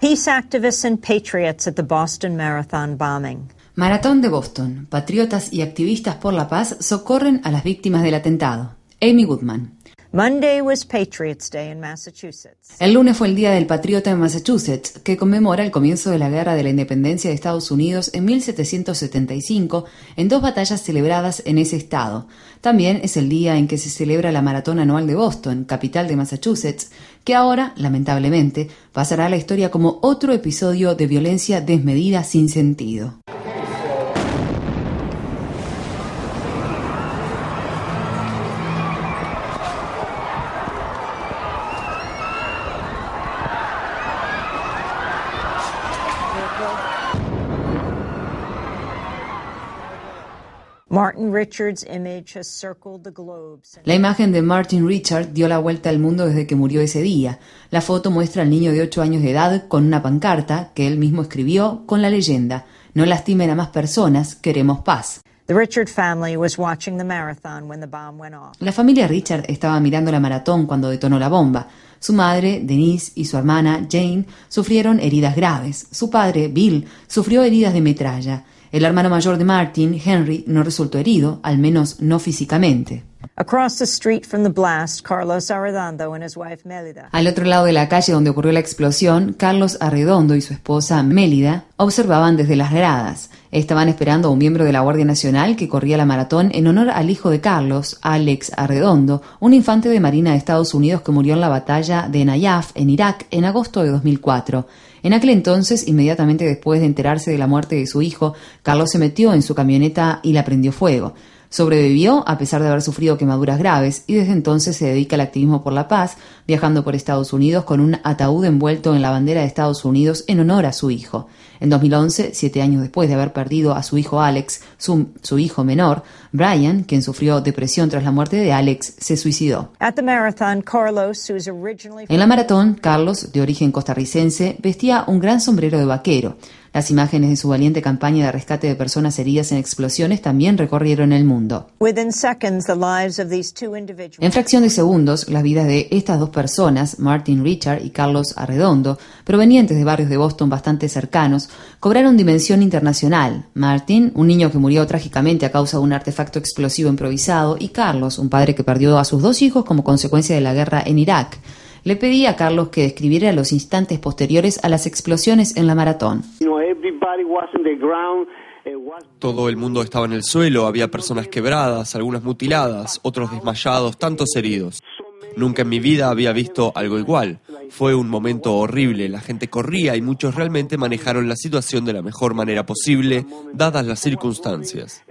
Peace activists and patriots at the Boston Marathon bombing. Maratón de Boston. Patriotas y activistas por la paz socorren a las víctimas del atentado. Amy Goodman. Monday was Patriots Day in Massachusetts. El lunes fue el Día del Patriota en Massachusetts, que conmemora el comienzo de la Guerra de la Independencia de Estados Unidos en 1775 en dos batallas celebradas en ese estado. También es el día en que se celebra la Maratón Anual de Boston, capital de Massachusetts, que ahora, lamentablemente, pasará a la historia como otro episodio de violencia desmedida sin sentido. La imagen de Martin Richard dio la vuelta al mundo desde que murió ese día. La foto muestra al niño de 8 años de edad con una pancarta que él mismo escribió con la leyenda: No lastimen a más personas, queremos paz. La familia Richard estaba mirando la maratón cuando detonó la bomba. Su madre, Denise, y su hermana, Jane, sufrieron heridas graves. Su padre, Bill, sufrió heridas de metralla. El hermano mayor de Martin, Henry, no resultó herido, al menos no físicamente. Al otro lado de la calle donde ocurrió la explosión, Carlos Arredondo y su esposa Mélida observaban desde las gradas. Estaban esperando a un miembro de la Guardia Nacional que corría la maratón en honor al hijo de Carlos, Alex Arredondo, un infante de Marina de Estados Unidos que murió en la batalla de Nayaf, en Irak, en agosto de 2004. En aquel entonces, inmediatamente después de enterarse de la muerte de su hijo, Carlos se metió en su camioneta y la prendió fuego. Sobrevivió a pesar de haber sufrido quemaduras graves y desde entonces se dedica al activismo por la paz, viajando por Estados Unidos con un ataúd envuelto en la bandera de Estados Unidos en honor a su hijo. En 2011, siete años después de haber perdido a su hijo Alex, su, hijo menor, Brian, quien sufrió depresión tras la muerte de Alex, se suicidó. En la maratón, Carlos, de origen costarricense, vestía un gran sombrero de vaquero. Las imágenes de su valiente campaña de rescate de personas heridas en explosiones también recorrieron el mundo. En fracción de segundos, las vidas de estas dos personas, Martin Richard y Carlos Arredondo, provenientes de barrios de Boston bastante cercanos, cobraron dimensión internacional. Martin, un niño que murió trágicamente a causa de un artefacto explosivo improvisado, y Carlos, un padre que perdió a sus dos hijos como consecuencia de la guerra en Irak. Le pedí a Carlos que describiera los instantes posteriores a las explosiones en la maratón. Todo el mundo estaba en el suelo, había personas quebradas, algunas mutiladas, otros desmayados, tantos heridos. Nunca en mi vida había visto algo igual. Fue un momento horrible, la gente corría y muchos realmente manejaron la situación de la mejor manera posible, dadas las circunstancias.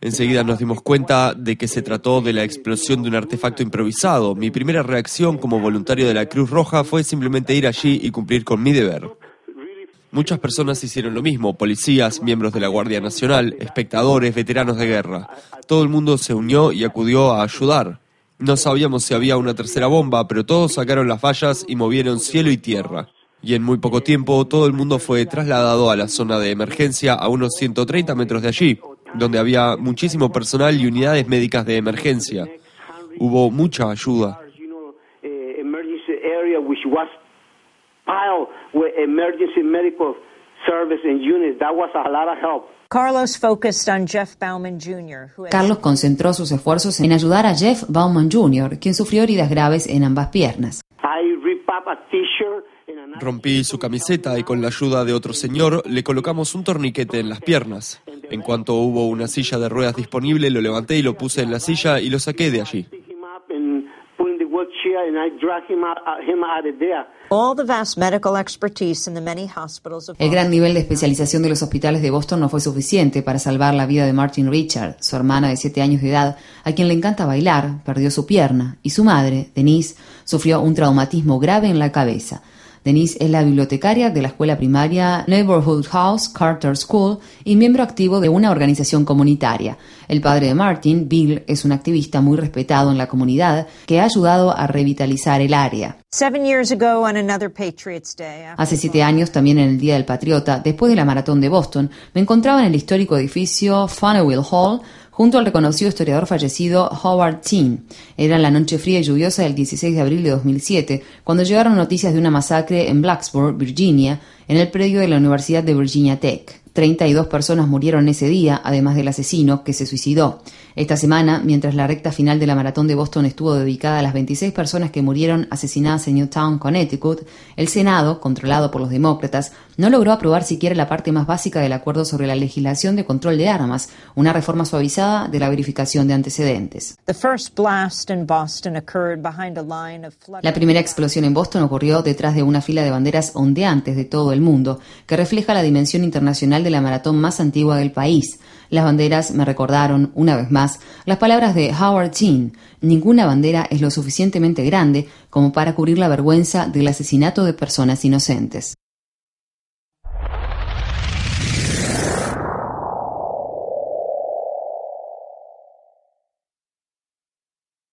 Enseguida nos dimos cuenta de que se trató de la explosión de un artefacto improvisado. Mi primera reacción como voluntario de la Cruz Roja fue simplemente ir allí y cumplir con mi deber. Muchas personas hicieron lo mismo, policías, miembros de la Guardia Nacional, espectadores, veteranos de guerra. Todo el mundo se unió y acudió a ayudar. No sabíamos si había una tercera bomba, pero todos sacaron las vallas y movieron cielo y tierra. Y en muy poco tiempo todo el mundo fue trasladado a la zona de emergencia a unos 130 metros de allí donde había muchísimo personal y unidades médicas de emergencia. Hubo mucha ayuda. Carlos concentró sus esfuerzos en ayudar a Jeff Bauman Jr., quien sufrió heridas graves en ambas piernas. Rompí su camiseta y con la ayuda de otro señor le colocamos un torniquete en las piernas. En cuanto hubo una silla de ruedas disponible, lo levanté y lo puse en la silla y lo saqué de allí. El gran nivel de especialización de los hospitales de Boston no fue suficiente para salvar la vida de Martin Richard, su hermana de 7 años de edad, a quien le encanta bailar, perdió su pierna, y su madre, Denise, sufrió un traumatismo grave en la cabeza. Denise es la bibliotecaria de la escuela primaria Neighborhood House Carter School y miembro activo de una organización comunitaria. El padre de Martin, Bill, es un activista muy respetado en la comunidad que ha ayudado a revitalizar el área. Hace siete años, también en el Día del Patriota, después de la maratón de Boston, me encontraba en el histórico edificio Funnel Hall junto al reconocido historiador fallecido Howard Teen. Era la noche fría y lluviosa del 16 de abril de 2007, cuando llegaron noticias de una masacre en Blacksburg, Virginia, en el predio de la Universidad de Virginia Tech. 32 personas murieron ese día, además del asesino, que se suicidó. Esta semana, mientras la recta final de la maratón de Boston estuvo dedicada a las 26 personas que murieron asesinadas en Newtown, Connecticut, el Senado, controlado por los demócratas, no logró aprobar siquiera la parte más básica del acuerdo sobre la legislación de control de armas, una reforma suavizada de la verificación de antecedentes. La primera explosión en Boston ocurrió detrás de una fila de banderas ondeantes de todo el mundo, que refleja la dimensión internacional de la maratón más antigua del país. Las banderas me recordaron, una vez más, las palabras de Howard Chin. Ninguna bandera es lo suficientemente grande como para cubrir la vergüenza del asesinato de personas inocentes.